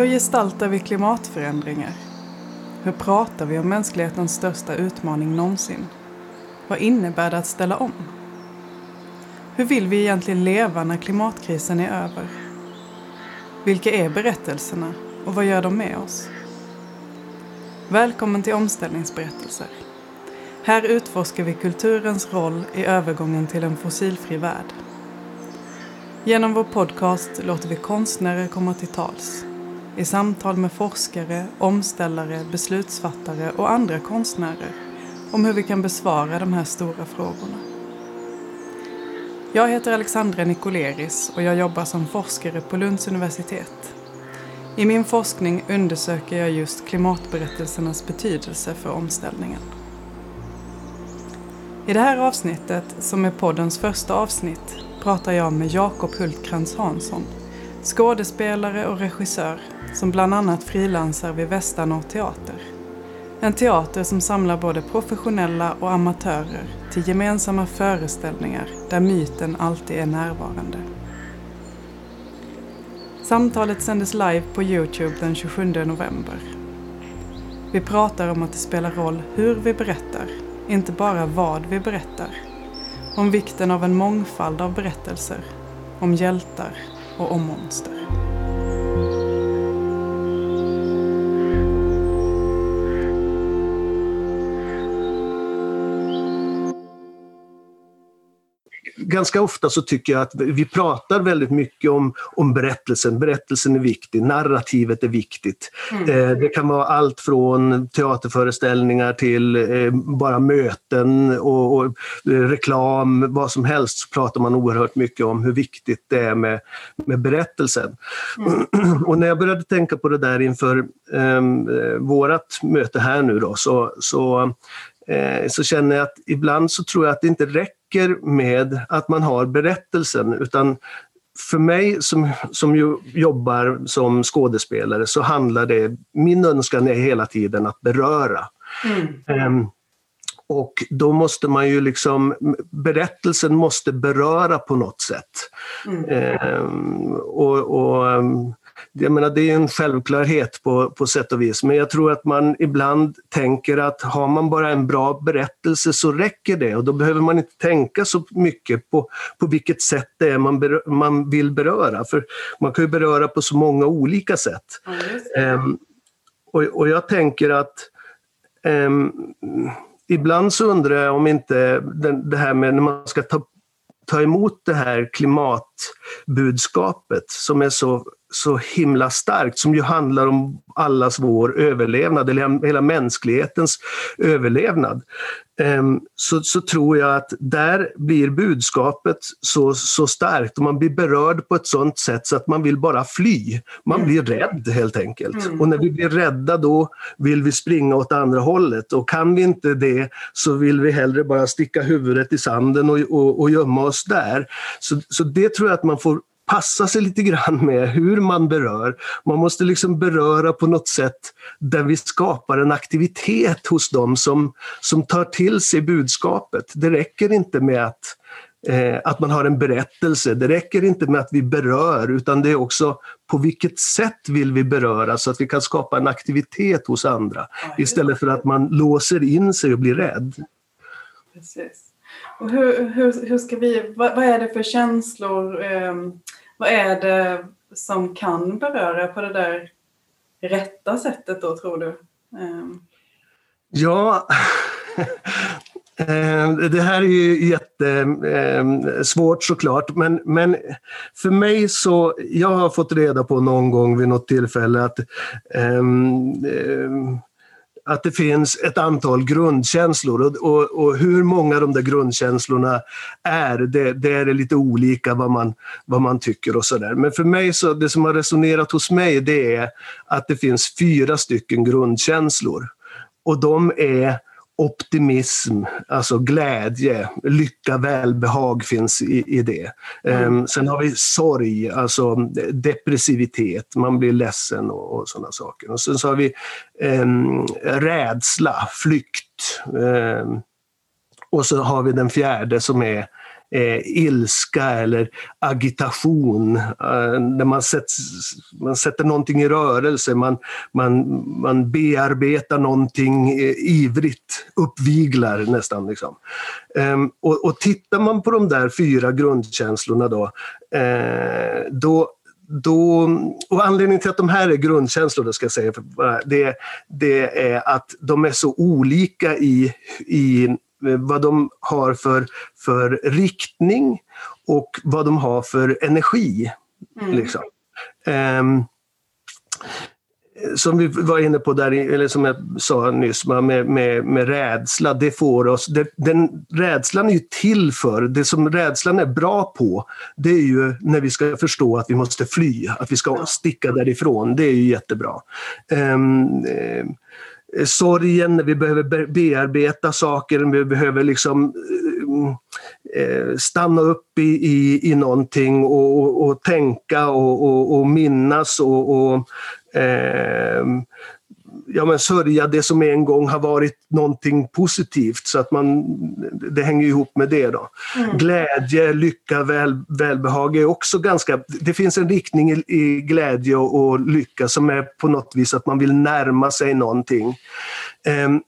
Hur gestaltar vi klimatförändringar? Hur pratar vi om mänsklighetens största utmaning någonsin? Vad innebär det att ställa om? Hur vill vi egentligen leva när klimatkrisen är över? Vilka är berättelserna och vad gör de med oss? Välkommen till Omställningsberättelser. Här utforskar vi kulturens roll i övergången till en fossilfri värld. Genom vår podcast låter vi konstnärer komma till tals i samtal med forskare, omställare, beslutsfattare och andra konstnärer om hur vi kan besvara de här stora frågorna. Jag heter Alexandra Nikoleris och jag jobbar som forskare på Lunds universitet. I min forskning undersöker jag just klimatberättelsernas betydelse för omställningen. I det här avsnittet, som är poddens första avsnitt, pratar jag med Jakob Hultkrantz Hansson, skådespelare och regissör som bland annat frilansar vid Västanå teater. En teater som samlar både professionella och amatörer till gemensamma föreställningar där myten alltid är närvarande. Samtalet sändes live på Youtube den 27 november. Vi pratar om att det spelar roll hur vi berättar, inte bara vad vi berättar. Om vikten av en mångfald av berättelser, om hjältar och om monster. Ganska ofta så tycker jag att vi pratar väldigt mycket om, om berättelsen. Berättelsen är viktig, narrativet är viktigt. Mm. Eh, det kan vara allt från teaterföreställningar till eh, bara möten och, och, reklam, vad som helst, så pratar man oerhört mycket om hur viktigt det är med, med berättelsen. Mm. Och när jag började tänka på det där inför ehm, eh, vårat möte här nu då, så, så eh, så känner jag att ibland så tror jag att det inte räcker med att man har berättelsen utan för mig som, som ju jobbar som skådespelare så handlar det, min önskan är hela tiden att beröra. Mm. Um, och då måste man ju liksom, berättelsen måste beröra på något sätt. Mm. Um, och, och um, jag menar, det är en självklarhet på, på sätt och vis, men jag tror att man ibland tänker att har man bara en bra berättelse så räcker det och då behöver man inte tänka så mycket på, på vilket sätt det är man, berö, man vill beröra. För man kan ju beröra på så många olika sätt. Mm. Um, och, och jag tänker att um, ibland så undrar jag om inte det här med när man ska ta ta emot det här klimatbudskapet som är så så himla starkt som ju handlar om allas vår överlevnad, eller hela mänsklighetens överlevnad. Ehm, så, så tror jag att där blir budskapet så, så starkt och man blir berörd på ett sådant sätt så att man vill bara fly. Man blir rädd helt enkelt. Mm. Och när vi blir rädda då vill vi springa åt andra hållet och kan vi inte det så vill vi hellre bara sticka huvudet i sanden och, och, och gömma oss där. Så, så det tror jag att man får passa sig lite grann med hur man berör. Man måste liksom beröra på något sätt där vi skapar en aktivitet hos dem som, som tar till sig budskapet. Det räcker inte med att eh, att man har en berättelse. Det räcker inte med att vi berör utan det är också på vilket sätt vill vi beröra så att vi kan skapa en aktivitet hos andra istället för att man låser in sig och blir rädd. Precis. Och hur, hur, hur ska vi, vad, vad är det för känslor eh, vad är det som kan beröra på det där rätta sättet då, tror du? Ehm. Ja, ehm, det här är ju jättesvårt ehm, såklart, men, men för mig så, jag har fått reda på någon gång vid något tillfälle att um, um, att det finns ett antal grundkänslor och, och, och, hur många de där grundkänslorna är, det, det är lite olika vad man, vad man tycker och sådär. Men för mig, så det som har resonerat hos mig, det är att det finns fyra stycken grundkänslor. Och de är optimism, alltså glädje, lycka, välbehag finns i, i det. Mm. Um, sen har vi sorg, alltså depressivitet, man blir ledsen och, och sådana saker. Och sen så har vi um, rädsla, flykt. Um, och så har vi den fjärde som är eh, ilska eller agitation. Eh, när man, sätts, man sätter någonting i rörelse, man, man, man bearbetar någonting eh, ivrigt, uppviglar nästan. Liksom. Ehm, och, och tittar man på de där fyra grundkänslorna då, eh, då då, och anledningen till att de här är grundkänslor, ska jag säga, det, det är att de är så olika i, i vad de har för, för riktning och vad de har för energi. Mm. Liksom. Um, som vi var inne på där, eller som jag sa nyss, med, med, med rädsla, det får oss... Det, den, rädslan är ju till för, det som rädslan är bra på, det är ju när vi ska förstå att vi måste fly, att vi ska sticka därifrån. Det är ju jättebra. Um, um, Eh, sorgen, vi behöver bearbeta saker, vi behöver liksom eh, eh, stanna upp i, i, i någonting och, och, och tänka och, och, och minnas och, och eh, ja, men sörja det som en gång har varit någonting positivt. Så att man, det hänger ihop med det. Då. Mm. Glädje, lycka, väl, välbehag är också ganska... Det finns en riktning i, i glädje och, och, lycka som är på något vis att man vill närma sig någonting. Um,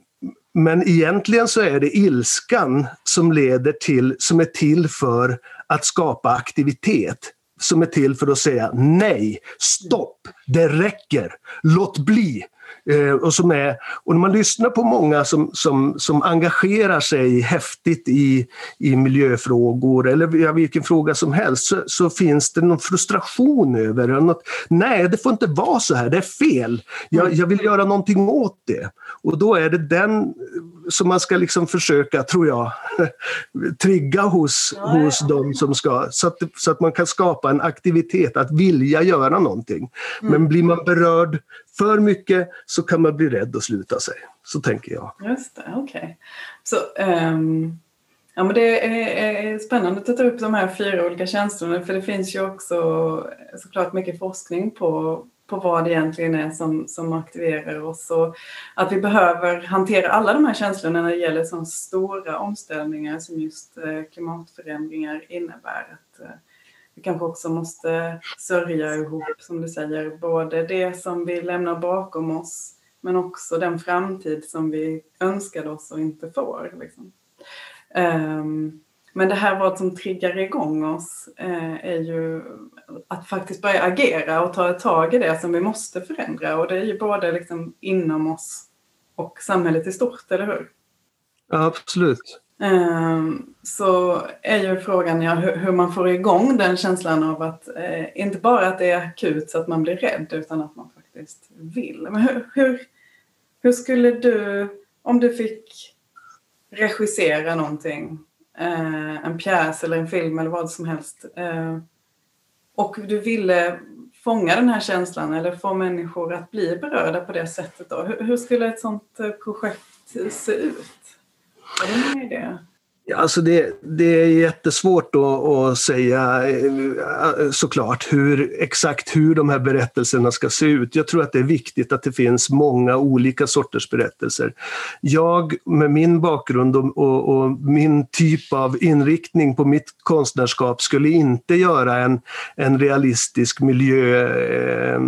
men egentligen så är det ilskan som leder till, som är till för att skapa aktivitet som är till för att säga nej, stopp, det räcker, låt bli. Eh, och, som är, och när man lyssnar på många som, som, som engagerar sig häftigt i, i miljöfrågor eller vilken fråga som helst så, så, finns det någon frustration över något, Nej, det får inte vara så här, det är fel. Jag, jag vill göra någonting åt det. Och då är det den som man ska liksom försöka, tror jag, trigga hos, ja, hos ja. dem som ska, så att, så att man kan skapa en aktivitet, att vilja göra någonting. Mm. Men blir man berörd för mycket så kan man bli rädd och sluta sig. Så tänker jag. Just det, okej. Okay. Så um, ja, men det är, är, spännande att ta upp de här fyra olika känslorna för det finns ju också såklart mycket forskning på, på vad det egentligen är som, som aktiverar oss och att vi behöver hantera alla de här känslorna när det gäller så stora omställningar som just eh, klimatförändringar innebär. Att, eh, vi kanske också måste sörja ihop, som du säger, både det som vi lämnar bakom oss men också den framtid som vi önskade oss och inte får. Liksom. Um, men det här vad som triggar igång oss eh, är ju att faktiskt börja agera och ta tag i det som vi måste förändra. Och det är ju både liksom inom oss och samhället i stort, eller hur? Ja, absolut. Ehm, så är ju frågan ja, hur man får igång den känslan av att eh, inte bara att det är akut så att man blir rädd utan att man faktiskt vill. Men hur, hur, hur skulle du, om du fick regissera någonting, eh, en pjäs eller en film eller vad som helst eh, och du ville fånga den här känslan eller få människor att bli berörda på det sättet då, hur, hur skulle ett sådant eh, projekt se ut? Alltså det, det är jättesvårt att, att säga eh, såklart hur, exakt hur de här berättelserna ska se ut. Jag tror att det är viktigt att det finns många olika sorters berättelser. Jag med min bakgrund och, och, och min typ av inriktning på mitt konstnärskap skulle inte göra en, en realistisk miljö eh,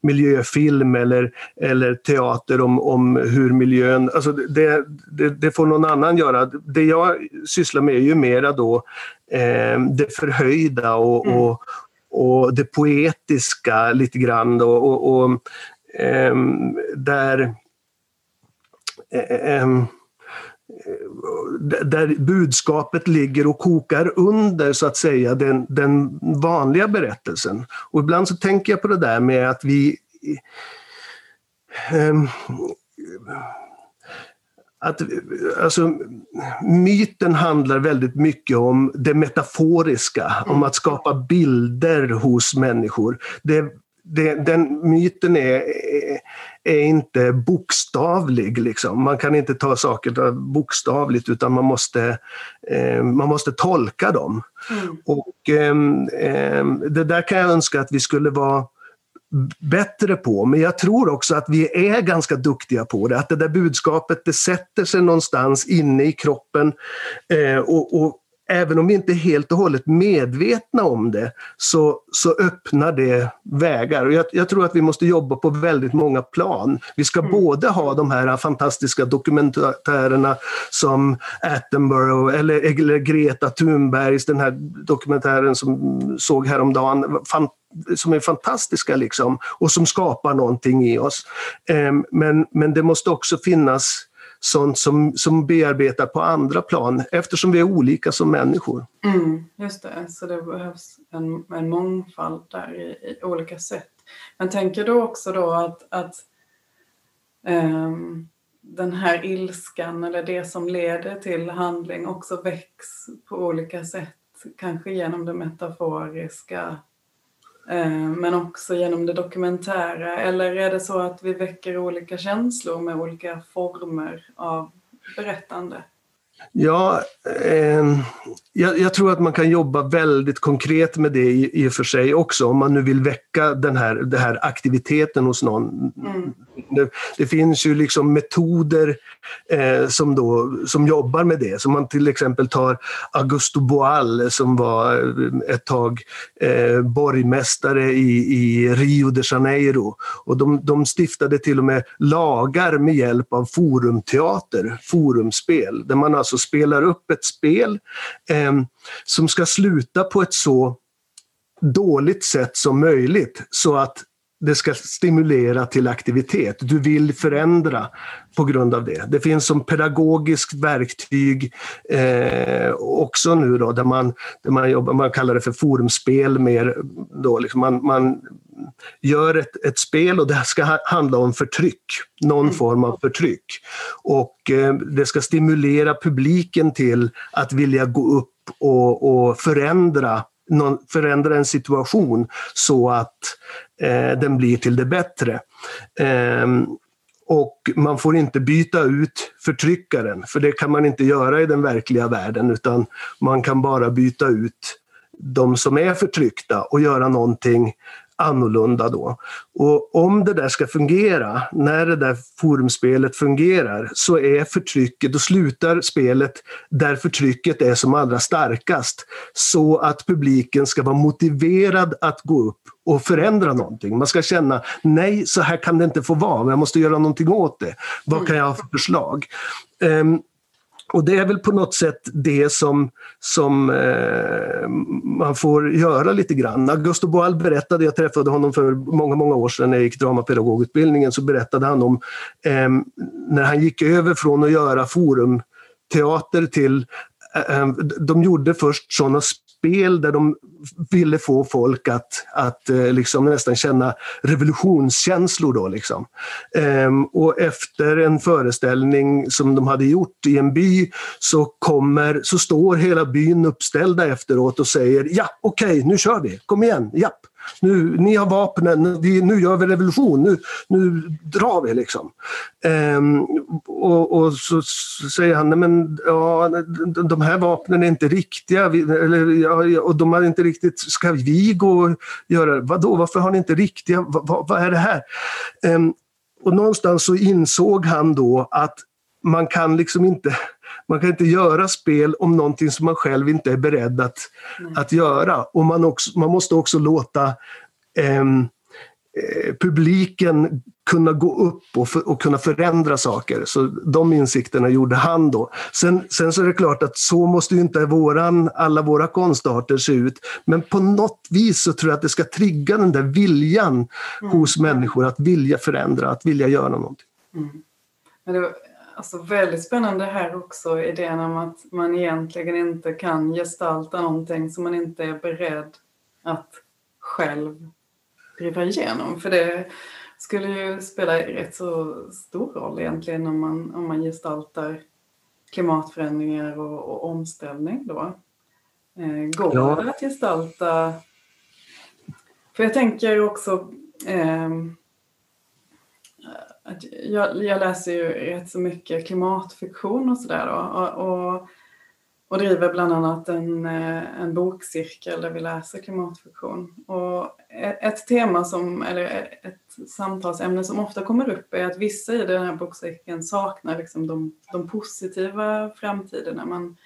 miljöfilm eller, eller teater om, om hur miljön... Alltså det, det, det, får någon annan göra. Det jag sysslar med är ju mera då eh, det förhöjda och, mm. och, och, det poetiska lite grann. Då, och, och eh, där... Eh, där budskapet ligger och kokar under så att säga den, den vanliga berättelsen. Och ibland så tänker jag på det där med att vi um, att, alltså, myten handlar väldigt mycket om det metaforiska, mm. om att skapa bilder hos människor. Det, det, den myten är, är inte bokstavlig. Liksom. Man kan inte ta saker bokstavligt utan man måste, eh, man måste tolka dem. Mm. Och eh, Det där kan jag önska att vi skulle vara bättre på, men jag tror också att vi är ganska duktiga på det. Att det där budskapet det sätter sig någonstans inne i kroppen eh, och, och även om vi inte är helt och hållet medvetna om det, så, så öppnar det vägar. Och jag, jag tror att vi måste jobba på väldigt många plan. Vi ska mm. både ha de här fantastiska dokumentärerna som Attenborough eller, eller Greta Thunbergs, den här dokumentären som såg häromdagen, fan, som är fantastiska liksom, och som skapar någonting i oss. Ehm, men, men det måste också finnas sånt som, som bearbetar på andra plan eftersom vi är olika som människor. Mm, just det, så det behövs en, en mångfald där i, i olika sätt. Men tänker du också då att, att um, den här ilskan eller det som leder till handling också väcks på olika sätt, kanske genom det metaforiska Eh, men också genom det dokumentära? Eller är det så att vi väcker olika känslor med olika former av berättande? Ja, eh, jag, jag, tror att man kan jobba väldigt konkret med det i, i och för sig också, om man nu vill väcka den här, den här aktiviteten hos någon. Mm. Det, det, finns ju liksom metoder eh, som, då, som jobbar med det. Som man till exempel tar Augusto Boal som var eh, ett tag eh, borgmästare i, i, Rio de Janeiro. Och de, de stiftade till och med lagar med hjälp av forumteater, forumspel, där man alltså Alltså spelar upp ett spel eh, som ska sluta på ett så dåligt sätt som möjligt så att det ska stimulera till aktivitet. Du vill förändra på grund av det. Det finns som pedagogiskt verktyg eh, också nu då, där man, där man, jobbar, man kallar det för forumspel. Mer då, liksom man, man gör ett, ett spel och det ska handla om förtryck, någon mm. form av förtryck. Och eh, det ska stimulera publiken till att vilja gå upp och, och förändra någon, förändra en situation så att Eh, den blir till det bättre. Eh, och man får inte byta ut förtryckaren, för det kan man inte göra i den verkliga världen, utan man kan bara byta ut de som är förtryckta och göra någonting annorlunda då. Och om det där ska fungera, när det där forumspelet fungerar, så är förtrycket, då slutar spelet där förtrycket är som allra starkast. Så att publiken ska vara motiverad att gå upp och förändra någonting. Man ska känna, nej så här kan det inte få vara, men jag måste göra någonting åt det. Vad kan jag ha för förslag? Um, och det är väl på något sätt det som, som eh, man får göra lite grann. Augusto Boal berättade, jag träffade honom för många, många år sedan när jag gick dramapedagogutbildningen, så berättade han om eh, när han gick över från att göra forumteater till eh, ehm, de gjorde först sådana spel där de ville få folk att, att eh, liksom nästan känna revolutionskänslor. Då, liksom. Ehm, och efter en föreställning som de hade gjort i en by så, kommer, så står hela byn uppställda efteråt och säger ja, okej, okay, nu kör vi, kom igen, japp. Nu, ni har vapnen, vi, nu gör vi revolution, nu, nu drar vi liksom. Ehm, och, och, så säger han, nej men ja, de här vapnen är inte riktiga, vi, eller, ja, och de har inte riktigt, ska vi gå och göra, vadå, varför har ni inte riktiga, vad, vad är det här? Ehm, och någonstans så insåg han då att man kan liksom inte man kan inte göra spel om någonting som man själv inte är beredd att, att göra. Och man, också, man måste också låta ehm, eh, publiken kunna gå upp och, för, och, kunna förändra saker. Så de insikterna gjorde han då. Sen, sen så är det klart att så måste ju inte våran, alla våra konstarter se ut. Men på något vis så tror jag att det ska trigga den där viljan mm. hos människor att vilja förändra, att vilja göra någonting. Mm. Men det, alltså väldigt spännande här också idén om att man egentligen inte kan gestalta någonting som man inte är beredd att själv driva igenom. För det skulle ju spela rätt så stor roll egentligen om man, om man gestaltar klimatförändringar och, och omställning då. Eh, går ja. det att gestalta... För jag tänker också eh, att jag, jag, läser ju rätt så mycket klimatfiktion och sådär och, och, och driver bland annat en, eh, en bokcirkel där vi läser klimatfiktion. Och e-, ett tema som, eller ett samtalsämne som ofta kommer upp är att vissa i den här bokcirkeln saknar liksom de, de positiva framtiderna. Man,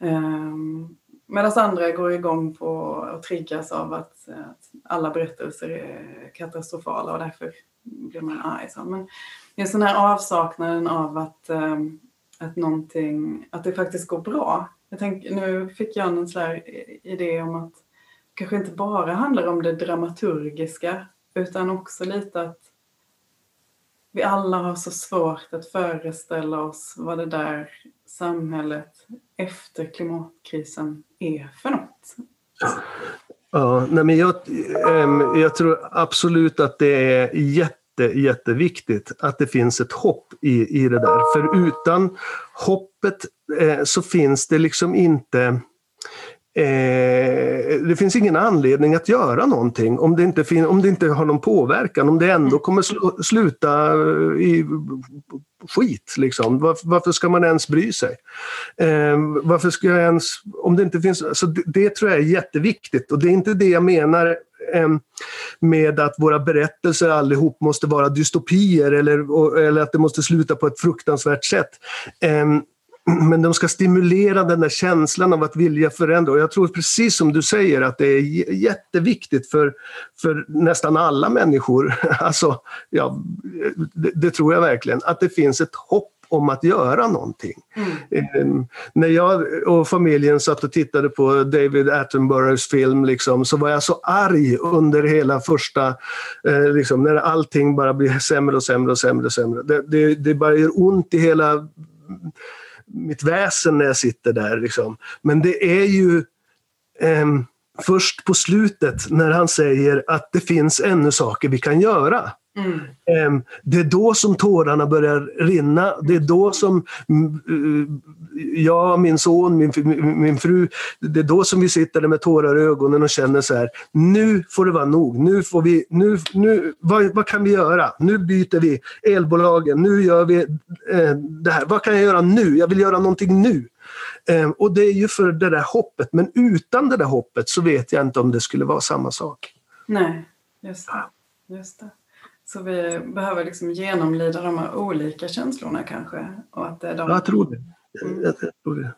Um, ehm, Medan andra går igång på och triggas av att, att, alla berättelser är katastrofala och därför blir man arg. Så. Men just den här avsaknaden av att, ehm, att, någonting, att det faktiskt går bra. Jag tänk, nu fick jag en sån idé om att det kanske inte bara handlar om det dramaturgiska utan också lite att vi alla har så svårt att föreställa oss vad det där samhället efter klimatkrisen är för något. Ja, nej men jag, ehm, jag tror absolut att det är jätte, jätteviktigt att det finns ett hopp i, i det där. För utan hoppet eh, så finns det liksom inte Eh, det finns ingen anledning att göra någonting om det inte, om det inte har någon påverkan, om det ändå mm. kommer sl sluta i skit. Liksom. Varför, varför, ska man ens bry sig? Eh, varför ska jag ens, om det inte finns, alltså det, det, tror jag är jätteviktigt och det är inte det jag menar eh, Ehm, med att våra berättelser allihop måste vara dystopier eller, eller att det måste sluta på ett fruktansvärt sätt. Ehm, men de ska stimulera den där känslan av att vilja förändra. Och jag tror precis som du säger att det är jätteviktigt för, för nästan alla människor, alltså, ja, det, det tror jag verkligen, att det finns ett hopp om att göra någonting. Mm. Um, när jag och familjen satt och tittade på David Attenboroughs film liksom, så var jag så arg under hela första, uh, liksom, när allting bara blir sämre och sämre och sämre. Och sämre. Det, det, det bara gör ont i hela mitt väsen när jag sitter där. Liksom. Men det är ju eh, först på slutet när han säger att det finns ännu saker vi kan göra. Mm. Det är då som tårarna börjar rinna. Det är då som mm, eh, jag, min son, min, min fru, det är då som vi sitter där med tårar i ögonen och känner så här, nu får det vara nog. Nu får vi, nu, nu, vad, vad kan vi göra? Nu byter vi elbolagen, nu gör vi eh, det här. Vad kan jag göra nu? Jag vill göra någonting nu. Eh, och det är ju för det där hoppet, men utan det där hoppet så vet jag inte om det skulle vara samma sak. Nej, just det. Just det. Så vi behöver liksom genomlida de här olika känslorna kanske? Och att det är de... Jag tror det. Mm. Jag tror det.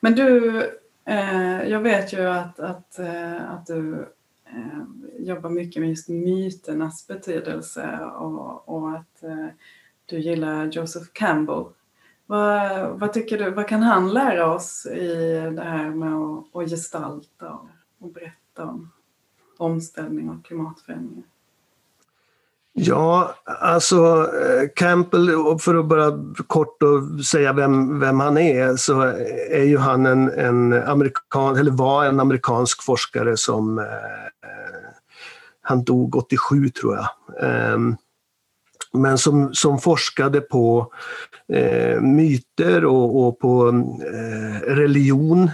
Men du, eh, jag vet ju att, att, eh, att du eh, jobbar mycket med just myternas betydelse och, och att eh, du gillar Joseph Campbell. Vad, vad, tycker du, vad kan han lära oss i det här med att, att gestalta och, och berätta om omställning och klimatförändringar? Ja, alltså eh, Campbell, för att bara kort och säga vem, vem han är, så är ju han en, en amerikan, eller var en amerikansk forskare som eh, eh han dog 87 tror jag. Eh, men som, som forskade på eh, myter och, och på eh, religion.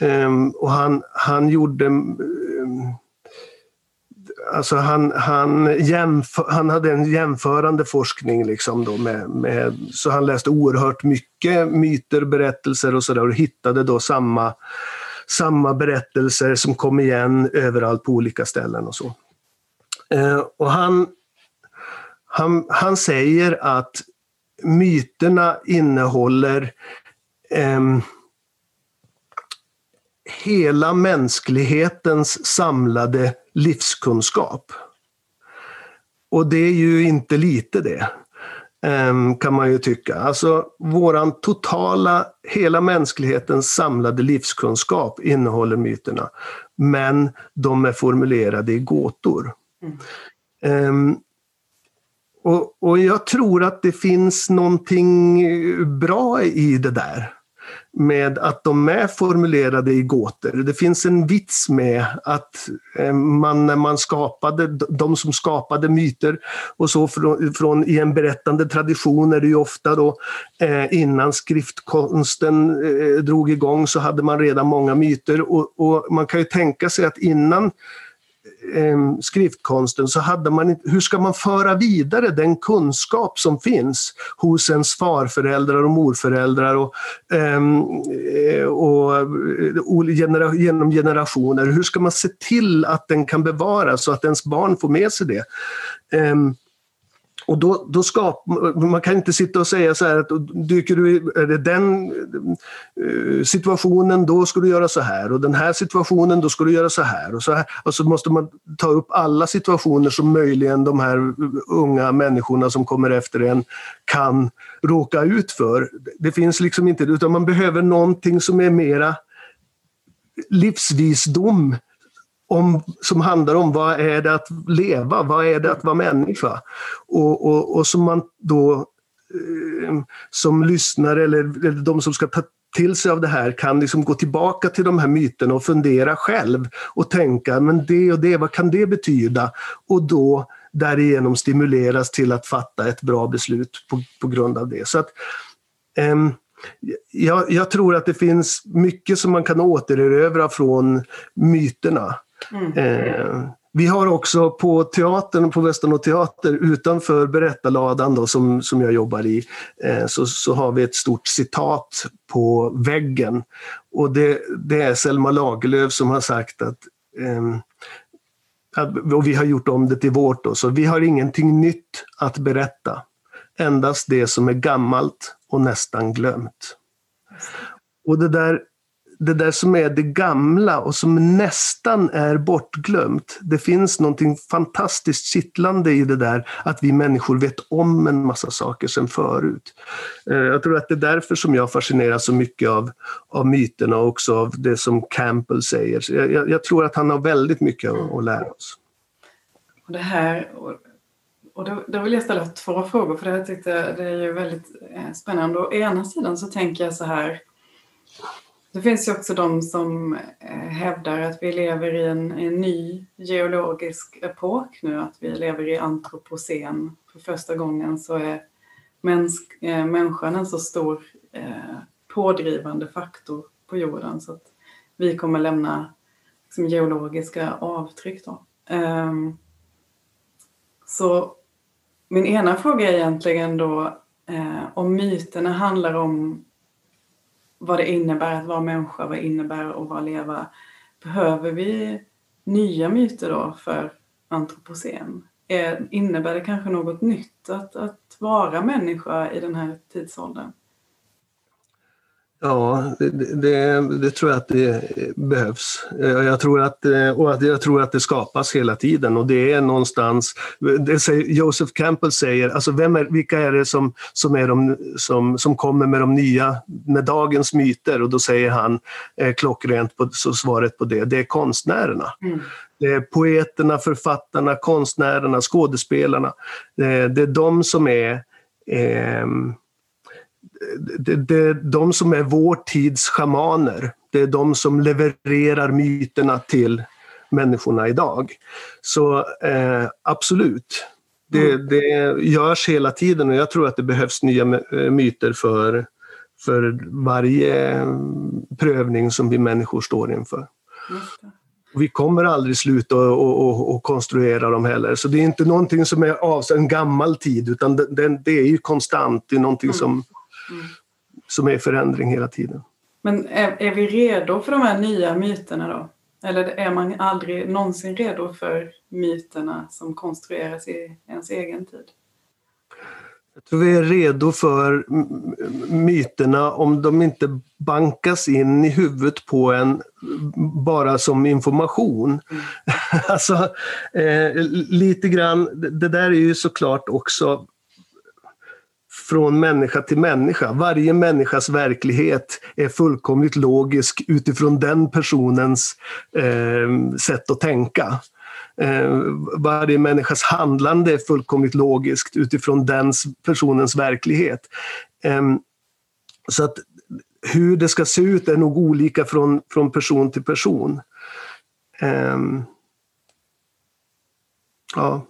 Ehm, och han, han gjorde mm, alltså han, han, jämför, han hade en jämförande forskning liksom då med, med, så han läste oerhört mycket myter, berättelser och sådär och hittade då samma, samma berättelser som kom igen överallt på olika ställen och så. Eh, och han, han, han säger att myterna innehåller eh, hela mänsklighetens samlade livskunskap. Och det är ju inte lite det, ehm, kan man ju tycka. Alltså våran totala, hela mänsklighetens samlade livskunskap innehåller myterna. Men de är formulerade i gåtor. Mm. Um, och, och jag tror att det finns någonting bra i det där med att de är formulerade i gåtor. Det finns en vits med att eh, man när man skapade, de som skapade myter och så från, från i en berättande tradition är det ju ofta då eh, innan skriftkonsten eh, drog igång så hade man redan många myter och, och man kan ju tänka sig att innan eh, skriftkonsten så hade man hur ska man föra vidare den kunskap som finns hos ens farföräldrar och morföräldrar och, ehm, eh, och, eh, och genera, genom generationer. Hur ska man se till att den kan bevaras så att ens barn får med sig det? Eh, och då, då skap, man kan inte sitta och säga så här att dyker du i är det den eh, situationen, då ska du göra så här och den här situationen, då ska du göra så här och så här. Och så måste man ta upp alla situationer som möjligen de här unga människorna som kommer efter en kan råka ut för. Det finns liksom inte, utan man behöver någonting som är mera livsvisdom om, som handlar om vad är det att leva, vad är det att vara människa? Och, och, och som man då eh, som lyssnare eller, eller de som ska ta till sig av det här kan liksom gå tillbaka till de här myterna och fundera själv och tänka, men det och det, vad kan det betyda? Och då därigenom stimuleras till att fatta ett bra beslut på, på grund av det. Så att, um, jag, jag, tror att det finns mycket som man kan återerövra från myterna. Mm. Eh, vi har också på teatern, på Västernå teater, utanför berättarladan då, som, som jag jobbar i, eh, så, så har vi ett stort citat på väggen. Och det, det är Selma Lagerlöf som har sagt att eh, och vi har gjort om det till vårt då, så vi har ingenting nytt att berätta. Endast det som är gammalt och nästan glömt. Och det där det där som är det gamla och som nästan är bortglömt. Det finns någonting fantastiskt kittlande i det där att vi människor vet om en massa saker sedan förut. Eh, jag tror att det är därför som jag fascineras så mycket av, av myterna och också av det som Campbell säger. Jag, jag tror att han har väldigt mycket att, att lära oss. Och det här, och då, då, vill jag ställa två frågor för det här tyckte jag det är ju väldigt eh, spännande. Å ena sidan så tänker jag så här det finns ju också de som eh, hävdar att vi lever i en, en, ny geologisk epok nu, att vi lever i antropocen. För första gången så är mänsk, äh, människan en så stor äh, pådrivande faktor på jorden så att vi kommer lämna liksom, geologiska avtryck. Då. Um, så min ena fråga är egentligen då äh, om myterna handlar om vad det innebär att vara människa, vad det innebär att vara leva. Behöver vi nya myter då för antropocen? Är, innebär det kanske något nytt att, att vara människa i den här tidsåldern? Ja, det, det, det, tror jag att det behövs. Jag tror att, och jag tror att det skapas hela tiden och det är någonstans, det säger, Joseph Campbell säger, alltså vem är, vilka är det som, som, är de, som, som kommer med de nya, med dagens myter? Och då säger han eh, klockrent på, så svaret på det, det är konstnärerna. Mm. Det är poeterna, författarna, konstnärerna, skådespelarna. Det, det är de som är eh, det, det, de som är vår tids schamaner, det är de som levererar myterna till människorna idag. Så eh, absolut, det, mm. det görs hela tiden och jag tror att det behövs nya eh, myter för, för varje prövning som vi människor står inför. Vi kommer aldrig sluta att konstruera dem heller. Så det är inte någonting som är av en gammal tid utan det, det, är ju konstant. Det är någonting mm. som Mm. Som är förändring hela tiden. Men är, är vi redo för de här nya myterna då? Eller är man aldrig någonsin redo för myterna som konstrueras i ens egen tid? Jag tror vi är redo för myterna om de inte bankas in i huvudet på en bara som information. Mm. alltså, eh, lite grann, det där är ju såklart också från människa till människa. Varje människas verklighet är fullkomligt logisk utifrån den personens eh, sätt att tänka. Eh, varje människas handlande är fullkomligt logiskt utifrån den personens verklighet. Eh, så att hur det ska se ut är nog olika från, från person till person. Eh, ja,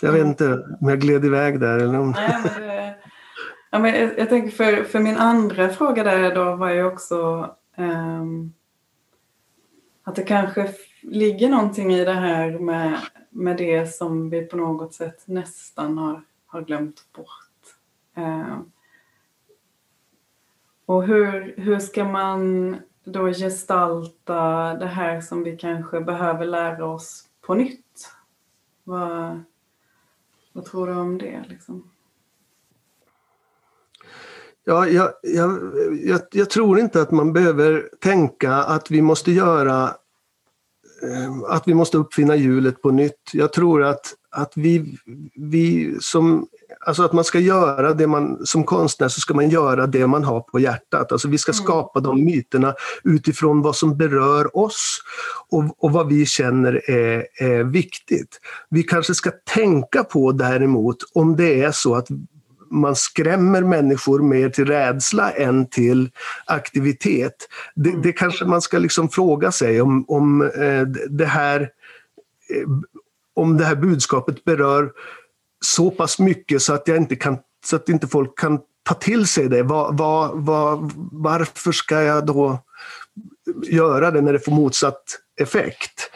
jag vet inte om jag gled iväg där. Eller om... Nej, men Ja, men jag, jag tänker för, för min andra fråga där då var ju också um, att det kanske ligger någonting i det här med, med det som vi på något sätt nästan har, har glömt bort. Um, och hur, hur ska man då gestalta det här som vi kanske behöver lära oss på nytt? Vad, Vad tror du om det? Liksom? Ja, jag, jag, jag, jag, tror inte att man behöver tänka att vi måste göra eh, att vi måste uppfinna hjulet på nytt. Jag tror att, att vi, vi som Alltså att man ska göra det man, som konstnär så ska man göra det man har på hjärtat. Alltså vi ska mm. skapa de myterna utifrån vad som berör oss och, och vad vi känner är, är viktigt. Vi kanske ska tänka på däremot om det är så att man skrämmer människor mer till rädsla än till aktivitet. Det, mm. det kanske man ska liksom fråga sig om, om eh, det här eh, om det här budskapet berör så pass mycket så att, jag inte kan, så att inte folk kan ta till sig det. Var, var, var, varför ska jag då göra det när det får motsatt effekt?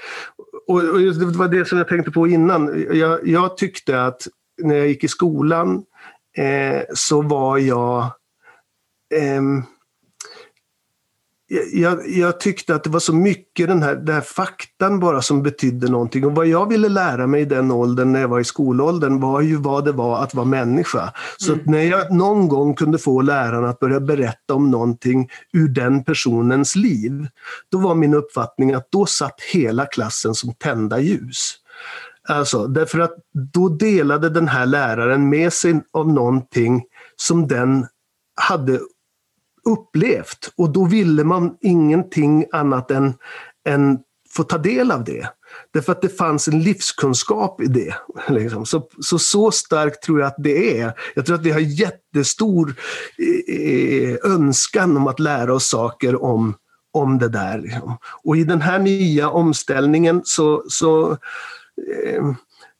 Och, och det var det som jag tänkte på innan. Jag, jag tyckte att när jag gick i skolan eh, så var jag eh, jag, jag, tyckte att det var så mycket den här, den här faktan bara som betydde någonting. Och vad jag ville lära mig i den åldern, när jag var i skolåldern, var ju vad det var att vara människa. Så mm. när jag någon gång kunde få lärarna att börja berätta om någonting ur den personens liv, då var min uppfattning att då satt hela klassen som tända ljus. Alltså, därför att då delade den här läraren med sig av någonting som den hade upplevt och då ville man ingenting annat än, än få ta del av det. Därför att det fanns en livskunskap i det. Liksom. Så, så, så starkt tror jag att det är. Jag tror att vi har jättestor eh, eh, önskan om att lära oss saker om, om det där. Liksom. Och i den här nya omställningen så, så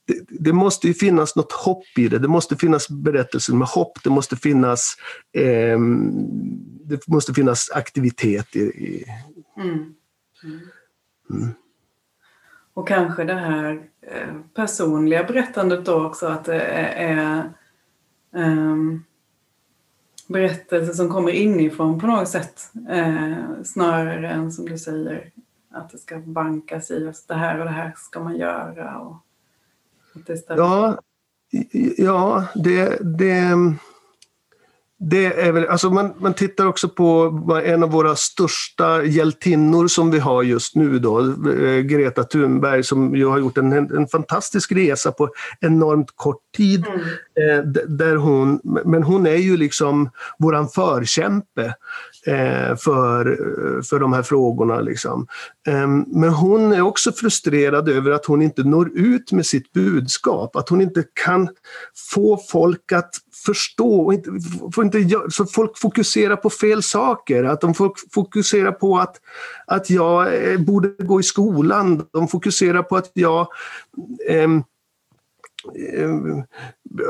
det, det, måste ju finnas något hopp i det. Det måste finnas berättelser med hopp. Det måste finnas, eh, det måste finnas aktivitet i... i mm. Mm. Mm. Och kanske det här eh, personliga berättandet då också, att det är eh, berättelser som kommer inifrån på något sätt. Eh, snarare än som du säger, att det ska bankas i oss. Det här och det här ska man göra. Och, det ja, ja det, det, det är väl, alltså man, man tittar också på en av våra största hjältinnor som vi har just nu då, eh, Greta Thunberg som ju har gjort en, en fantastisk resa på enormt kort tid. Mm. Eh, där hon, men hon är ju liksom våran förkämpe Eh, för, för de här frågorna. Liksom. Ehm, men hon är också frustrerad över att hon inte når ut med sitt budskap, att hon inte kan få folk att förstå, och inte, får inte, så folk fokuserar på fel saker. Att de fokuserar på att, att jag eh, borde gå i skolan, de fokuserar på att jag eh,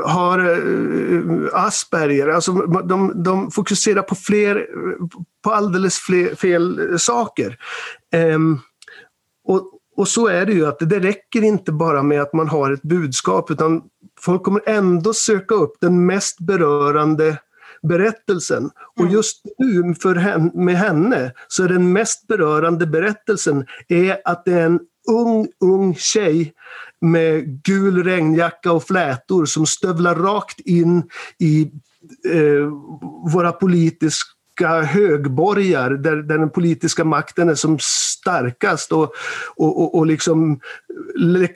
har eh, Asperger. Alltså de, de fokuserar på, fler, på alldeles fler, fel saker. Um, och, och så är det ju, att det räcker inte bara med att man har ett budskap utan folk kommer ändå söka upp den mest berörande berättelsen. Och mm. just nu för henne, med henne så är den mest berörande berättelsen är att det är en ung, ung tjej med gul regnjacka och flätor som stövlar rakt in i eh, våra politiska högborgar där, där den politiska makten är som starkast och, och, och, och liksom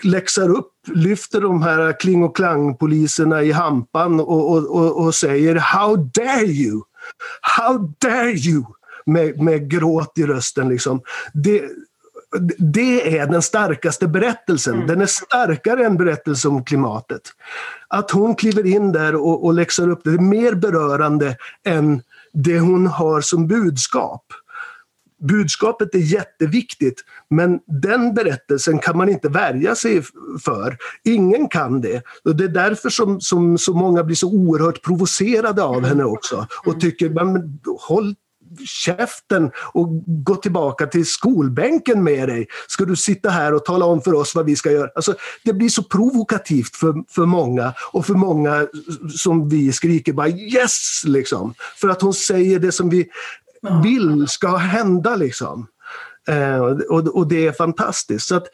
läxar upp, lyfter de här kling och klang-poliserna i hampan och, och, och, säger How dare you! How dare you! Med, med gråt i rösten. Liksom. Det, det är den starkaste berättelsen. Mm. Den är starkare än berättelsen om klimatet. Att hon kliver in där och, och läxar upp det, det är mer berörande än det hon har som budskap. Budskapet är jätteviktigt, men den berättelsen kan man inte värja sig för. Ingen kan det. Och det är därför som, som så många blir så oerhört provocerade av henne också och tycker, men håll käften och gå tillbaka till skolbänken med dig. Ska du sitta här och tala om för oss vad vi ska göra? Alltså, det blir så provokativt för, för många och för många som vi skriker bara yes! Liksom. För att hon säger det som vi vill ska hända. Liksom. Eh, och, och det är fantastiskt. Så att,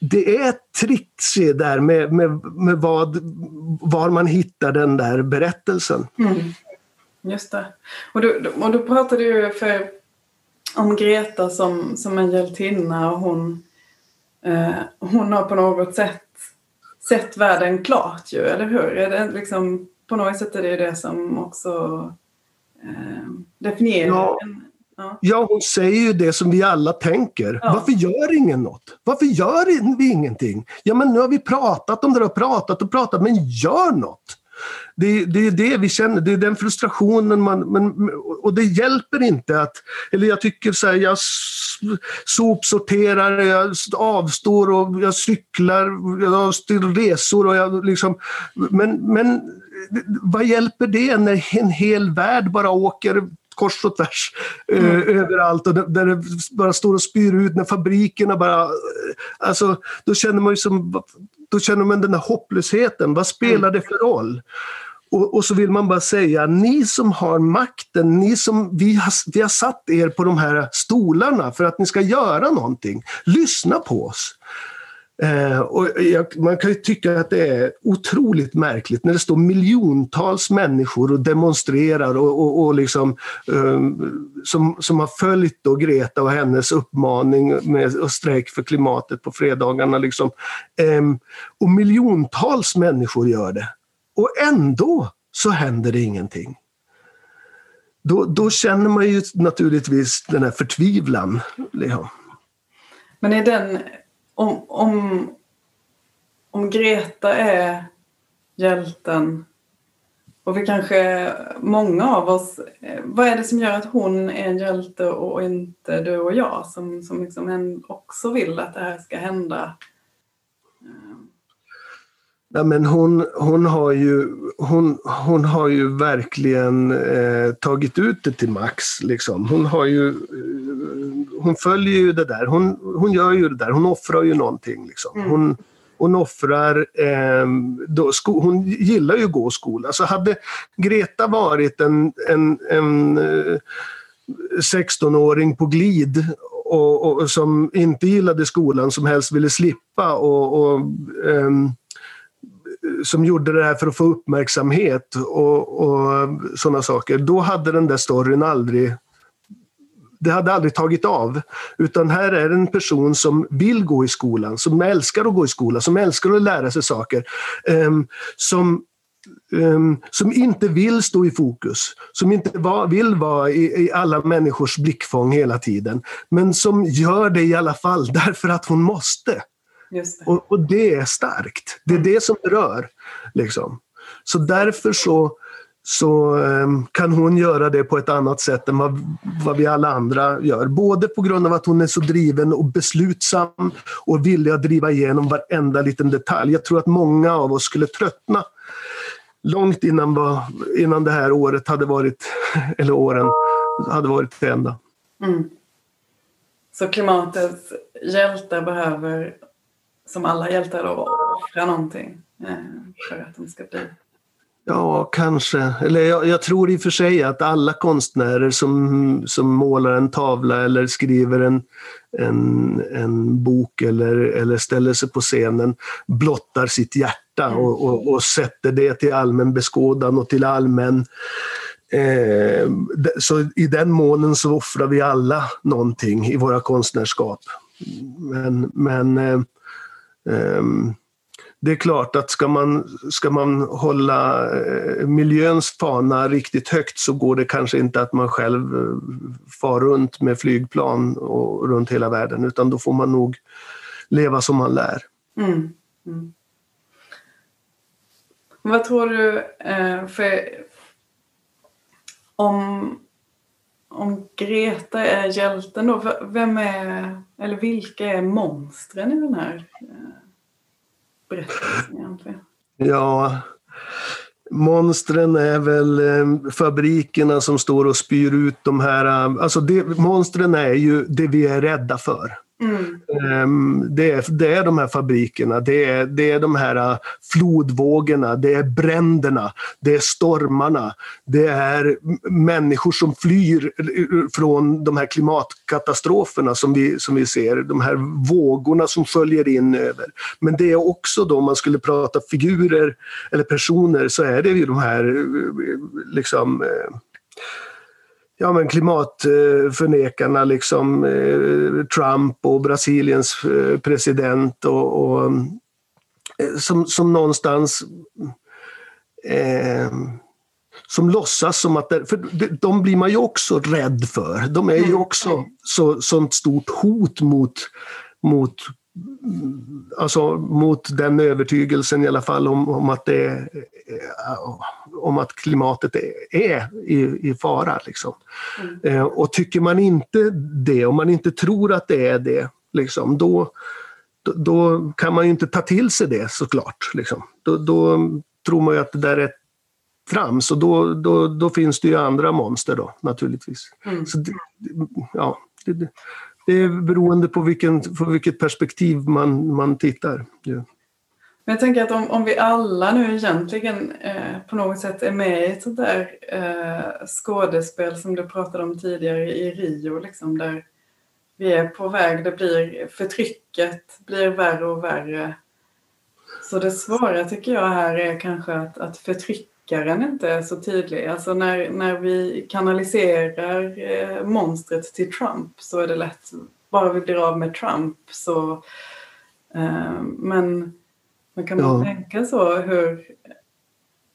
det är trixigt där med, med, med vad, var man hittar den där berättelsen. Mm. Just det. Och du, och du pratade ju för, om Greta som, som en hjältinna och hon, eh, hon har på något sätt sett världen klart ju, eller hur? Är det liksom, på något sätt är det det som också eh, definierar ja. en Ja. ja, hon säger ju det som vi alla tänker. Ja. Varför gör ingen något? Varför gör vi ingenting? Ja, men nu har vi pratat om det och pratat och pratat, men gör något! Det, det är det vi känner, det är den frustrationen man... Men, och det hjälper inte att... Eller jag tycker så här, jag sopsorterar, jag avstår och jag cyklar, jag avstår resor och jag liksom... Men, men vad hjälper det när en hel värld bara åker kors och tvärs eh, mm. eh, överallt och där det bara står och spyr ut när fabrikerna bara... Alltså, då känner man ju som... Då känner man den här hopplösheten. Vad spelar det för roll? Och, och, så vill man bara säga, ni som har makten, ni som, vi har, vi har satt er på de här stolarna för att ni ska göra någonting. Lyssna på oss. Eh, och jag, man kan ju tycka att det är otroligt märkligt när det står miljontals människor och demonstrerar och, och, och liksom, eh, som, som har följt då Greta och hennes uppmaning med och strejk för klimatet på fredagarna. Liksom. Eh, och miljontals människor gör det. Och ändå så händer det ingenting. Då, då känner man ju naturligtvis den här förtvivlan. Ja. Men är den om, om, om Greta är hjälten och vi kanske, många av oss, eh, vad är det som gör att hon är en hjälte och inte du och jag som, som liksom också vill att det här ska hända? Ja, men hon, hon, har ju, hon, hon har ju verkligen eh, tagit ut det till max. Liksom. Hon, har ju, eh, hon följer ju det där. Hon, hon gör ju det där. Hon offrar ju någonting. Liksom. Mm. Hon, hon offrar... Eh, då, sko, hon gillar ju att gå i skola. Så hade Greta varit en, en, en eh, 16-åring på glid och, och, som inte gillade skolan, som helst ville slippa och, och um, som gjorde det här för att få uppmärksamhet och, och sådana saker, då hade den där storyn aldrig det hade aldrig tagit av. Utan här är en person som vill gå i skolan, som älskar att gå i skolan, som älskar att lära sig saker. Um, som, um, som inte vill stå i fokus, som inte va, vill vara i, i, alla människors blickfång hela tiden. Men som gör det i alla fall därför att hon måste. Det. Och, och, det är starkt. Det är det som rör. Liksom. Så därför så, så um, kan hon göra det på ett annat sätt än vad, vad vi alla andra gör. Både på grund av att hon är så driven och beslutsam och villig att driva igenom varenda liten detalj. Jag tror att många av oss skulle tröttna långt innan, innan det här året hade varit, eller åren hade varit till ända. Mm. Så klimatets hjältar behöver som alla hjältar då offra någonting eh, för att de ska bli Ja, kanske. Eller jag, jag, tror i och för sig att alla konstnärer som, som målar en tavla eller skriver en, en, en bok eller, eller ställer sig på scenen blottar sitt hjärta mm. och, och, och, sätter det till allmän beskådan och till allmän... Eh, så i den månen så offrar vi alla någonting i våra konstnärskap. Men, men eh, Ehm, det är klart att ska man, ska man hålla eh, miljöns fana riktigt högt så går det kanske inte att man själv eh, far runt med flygplan och runt hela världen utan då får man nog leva som man lär. Mm. Mm. Vad tror du, eh, för om, om Greta är hjälten då, vem är, eller vilka är monstren i den här eh, berättelsen egentligen? Ja, monstren är väl eh, fabrikerna som står och spyr ut de här... Eh, alltså det, monstren är ju det vi är rädda för. Mm. Ehm, det, är, det är de här fabrikerna, det är, det är de här äh, flodvågorna, det är bränderna, det är stormarna, det är människor som flyr äh, äh, från de här klimatkatastroferna som vi, som vi ser, de här vågorna som sköljer in över. Men det är också då, om man skulle prata figurer eller personer, så är det ju de här liksom ja, men klimatförnekarna, liksom, eh, Trump och Brasiliens eh, president och, och eh, som, som någonstans eh, som låtsas som att... Det, för de blir man ju också rädd för. De är ju mm. också så, sånt stort hot mot, mot alltså mot den övertygelsen i alla fall om, om att, det, om att klimatet är, i, i fara. Liksom. Mm. Eh, och tycker man inte det, om man inte tror att det är det, liksom, då, då, då kan man ju inte ta till sig det såklart. Liksom. Då, då tror man ju att det där är trams och då, då, då finns det ju andra monster då naturligtvis. Mm. Så det, ja, det, det är beroende på, vilken, på vilket perspektiv man, man tittar. Ja. Men jag tänker att om, om vi alla nu egentligen eh, på något sätt är med i ett sånt där eh, skådespel som du pratade om tidigare i Rio, liksom, där vi är på väg, det blir förtrycket blir värre och värre. Så det svåra tycker jag här är kanske att, att förtryckaren inte är så tydlig. Alltså när, när vi kanaliserar eh, monstret till Trump så är det lätt, bara vi blir av med Trump så... Eh, men man kan ja. tänka så hur...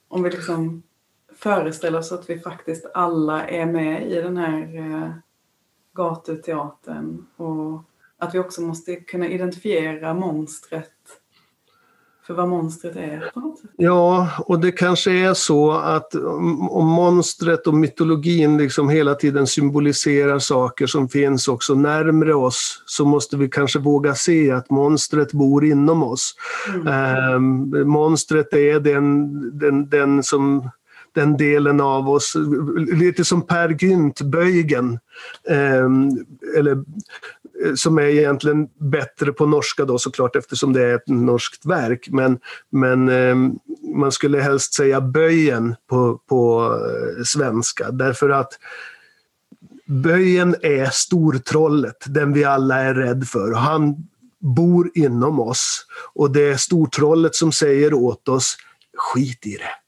Om vi liksom föreställer oss att vi faktiskt alla är med i den här eh, gatuteatern och att vi också måste kunna identifiera monstret för vad monstret är på något sätt. Ja, och det kanske är så att om monstret och mytologin liksom hela tiden symboliserar saker som finns också närmre oss, så måste vi kanske våga se att monstret bor inom oss. Mm. Ähm, monstret är den, den, den som den delen av oss, lite som Per Gynt, Böjgen, eh, eller Eh, Eh, som är egentligen bättre på norska då såklart eftersom det är ett norskt verk. Men, men eh, man skulle helst säga böjen på, på eh, svenska därför att böjen är stortrollet, den vi alla är rädd för. Han bor inom oss och det är stortrollet som säger åt oss skit i det.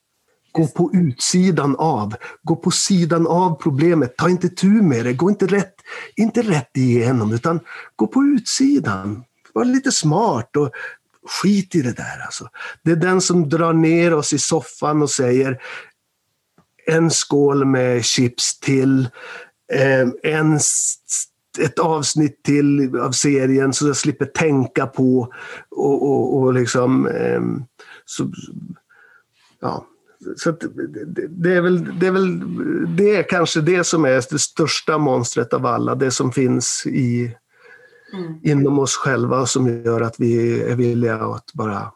Gå på utsidan av. Gå på sidan av problemet. Ta inte tur med det. Gå inte rätt, inte rätt igenom, utan gå på utsidan. Var lite smart och skit i det där. Alltså. Det är den som drar ner oss i soffan och säger en skål med chips till, eh, en ett avsnitt till av serien så jag slipper tänka på och, och, och liksom... Eh, så, ja, så det, det, är väl, det är väl det är kanske det som är det största monstret av alla, det som finns i, mm. inom oss själva som gör att vi är villiga att bara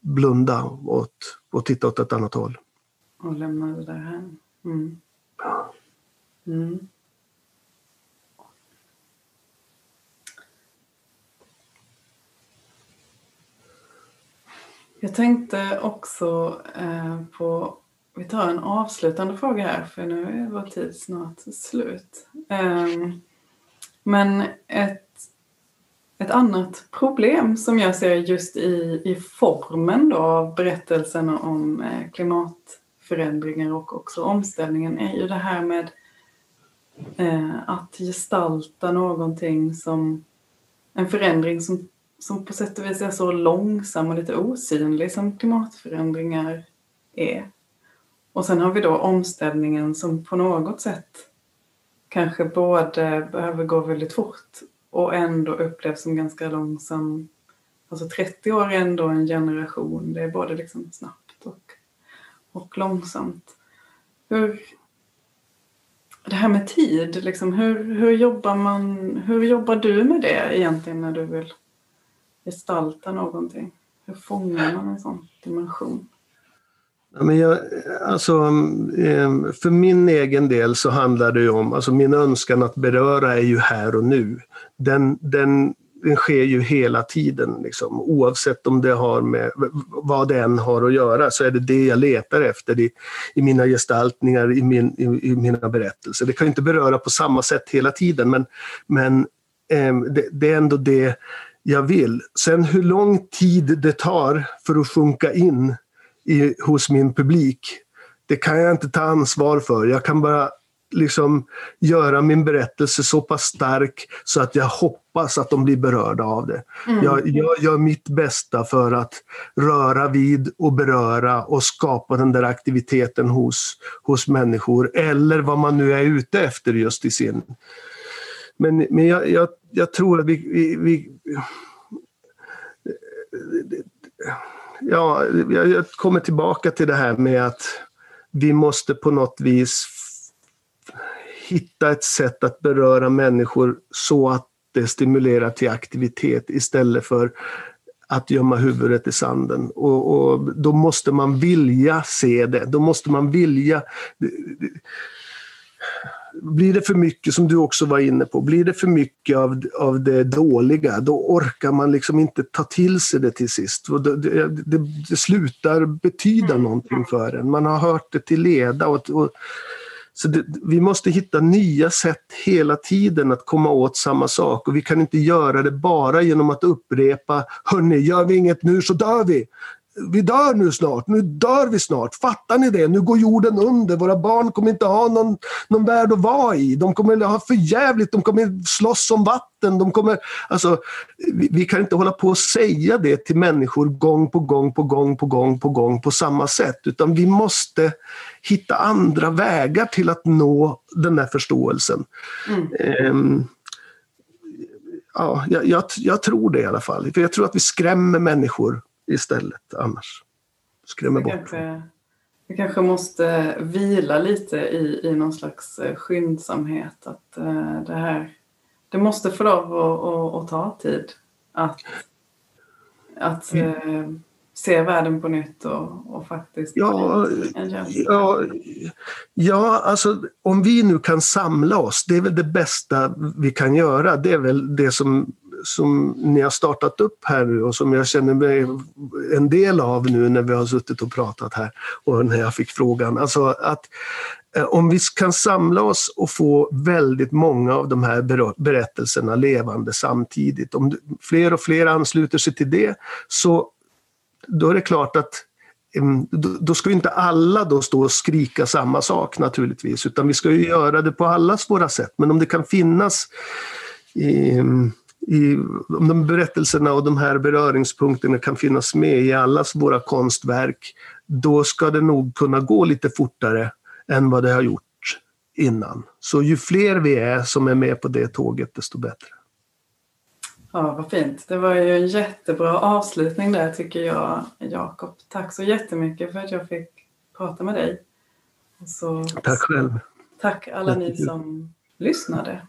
blunda åt, och titta åt ett annat håll. Och lämna det där här. Mm. Mm. Jag tänkte också eh, på, vi tar en avslutande fråga här för nu är vår tid snart slut. Eh, men ett, ett annat problem som jag ser just i, i formen då av berättelsen om eh, klimatförändringar och också omställningen är ju det här med eh, att gestalta någonting som en förändring som som på sätt och vis är så långsam och lite osynlig som klimatförändringar är. Och sen har vi då omställningen som på något sätt kanske både behöver gå väldigt fort och ändå upplevs som ganska långsam. Alltså 30 år är ändå en generation. Det är både liksom snabbt och, och långsamt. Hur, det här med tid, liksom, hur, hur, jobbar man, hur jobbar du med det egentligen när du vill gestalta någonting? Hur fångar man en sån dimension? Men jag, alltså, ehm, för min egen del så handlar det ju om, alltså min önskan att beröra är ju här och nu. Den, den, den sker ju hela tiden, liksom. oavsett om det har med vad det än har att göra, så är det det jag letar efter i, i mina gestaltningar, i, min, i, i mina berättelser. Det kan inte beröra på samma sätt hela tiden, men, men eh, det, det är ändå det jag vill. Sen hur lång tid det tar för att sjunka in i, hos min publik, det kan jag inte ta ansvar för. Jag kan bara liksom göra min berättelse så pass stark så att jag hoppas att de blir berörda av det. Mm. Jag, jag gör mitt bästa för att röra vid och beröra och skapa den där aktiviteten hos, hos människor, eller vad man nu är ute efter just i sin... Men, men jag, jag, jag tror att vi, vi, vi ja, jag kommer tillbaka till det här med att vi måste på något vis hitta ett sätt att beröra människor så att det stimulerar till aktivitet istället för att gömma huvudet i sanden. Och, och, då måste man vilja se det. Då måste man vilja blir det för mycket, som du också var inne på, blir det för mycket av, av det dåliga, då orkar man liksom inte ta till sig det till sist. Det, det, det, det slutar betyda mm. någonting för en. Man har hört det till leda. Och, och så vi måste hitta nya sätt hela tiden att komma åt samma sak och vi kan inte göra det bara genom att upprepa Hörni, gör vi inget nu så dör vi vi dör nu snart, nu dör vi snart. Fattar ni det? Nu går jorden under. Våra barn kommer inte ha någon, någon värld att vara i. De kommer ha för jävligt. de kommer slåss om vatten. De kommer, alltså, vi, vi, kan inte hålla på och säga det till människor gång på gång på gång på gång på gång på samma sätt. Utan vi måste hitta andra vägar till att nå den där förståelsen. Mm. Um, ja, jag, jag, jag, tror det i alla fall. För jag tror att vi skrämmer människor istället annars. Skrämmer bort. Kanske, vi kanske måste vila lite i, i någon slags eh, skyndsamhet. Att uh, det här det måste få lov att, att, att ta tid. Att, att uh, se världen på nytt och, och faktiskt... Ja, ja, ja, alltså om vi nu kan samla oss, det är väl det bästa vi kan göra. Det är väl det som som ni har startat upp här nu och som jag känner mig en del av nu när vi har suttit och pratat här och när jag fick frågan. Alltså att eh, om vi kan samla oss och få väldigt många av de här berättelserna levande samtidigt, om fler och fler ansluter sig till det, så då är det klart att mm, då ska inte alla då stå och skrika samma sak naturligtvis, utan vi ska ju göra det på allas våra sätt. Men om det kan finnas ehm, i, de berättelserna och de här beröringspunkterna kan finnas med i allas våra konstverk, då ska det nog kunna gå lite fortare än vad det har gjort innan. Så ju fler vi är som är med på det tåget, desto bättre. Ja, vad fint. Det var ju en jättebra avslutning där tycker jag, Jakob. Tack så jättemycket för att jag fick prata med dig. Så, tack själv. Tack alla ni som lyssnade.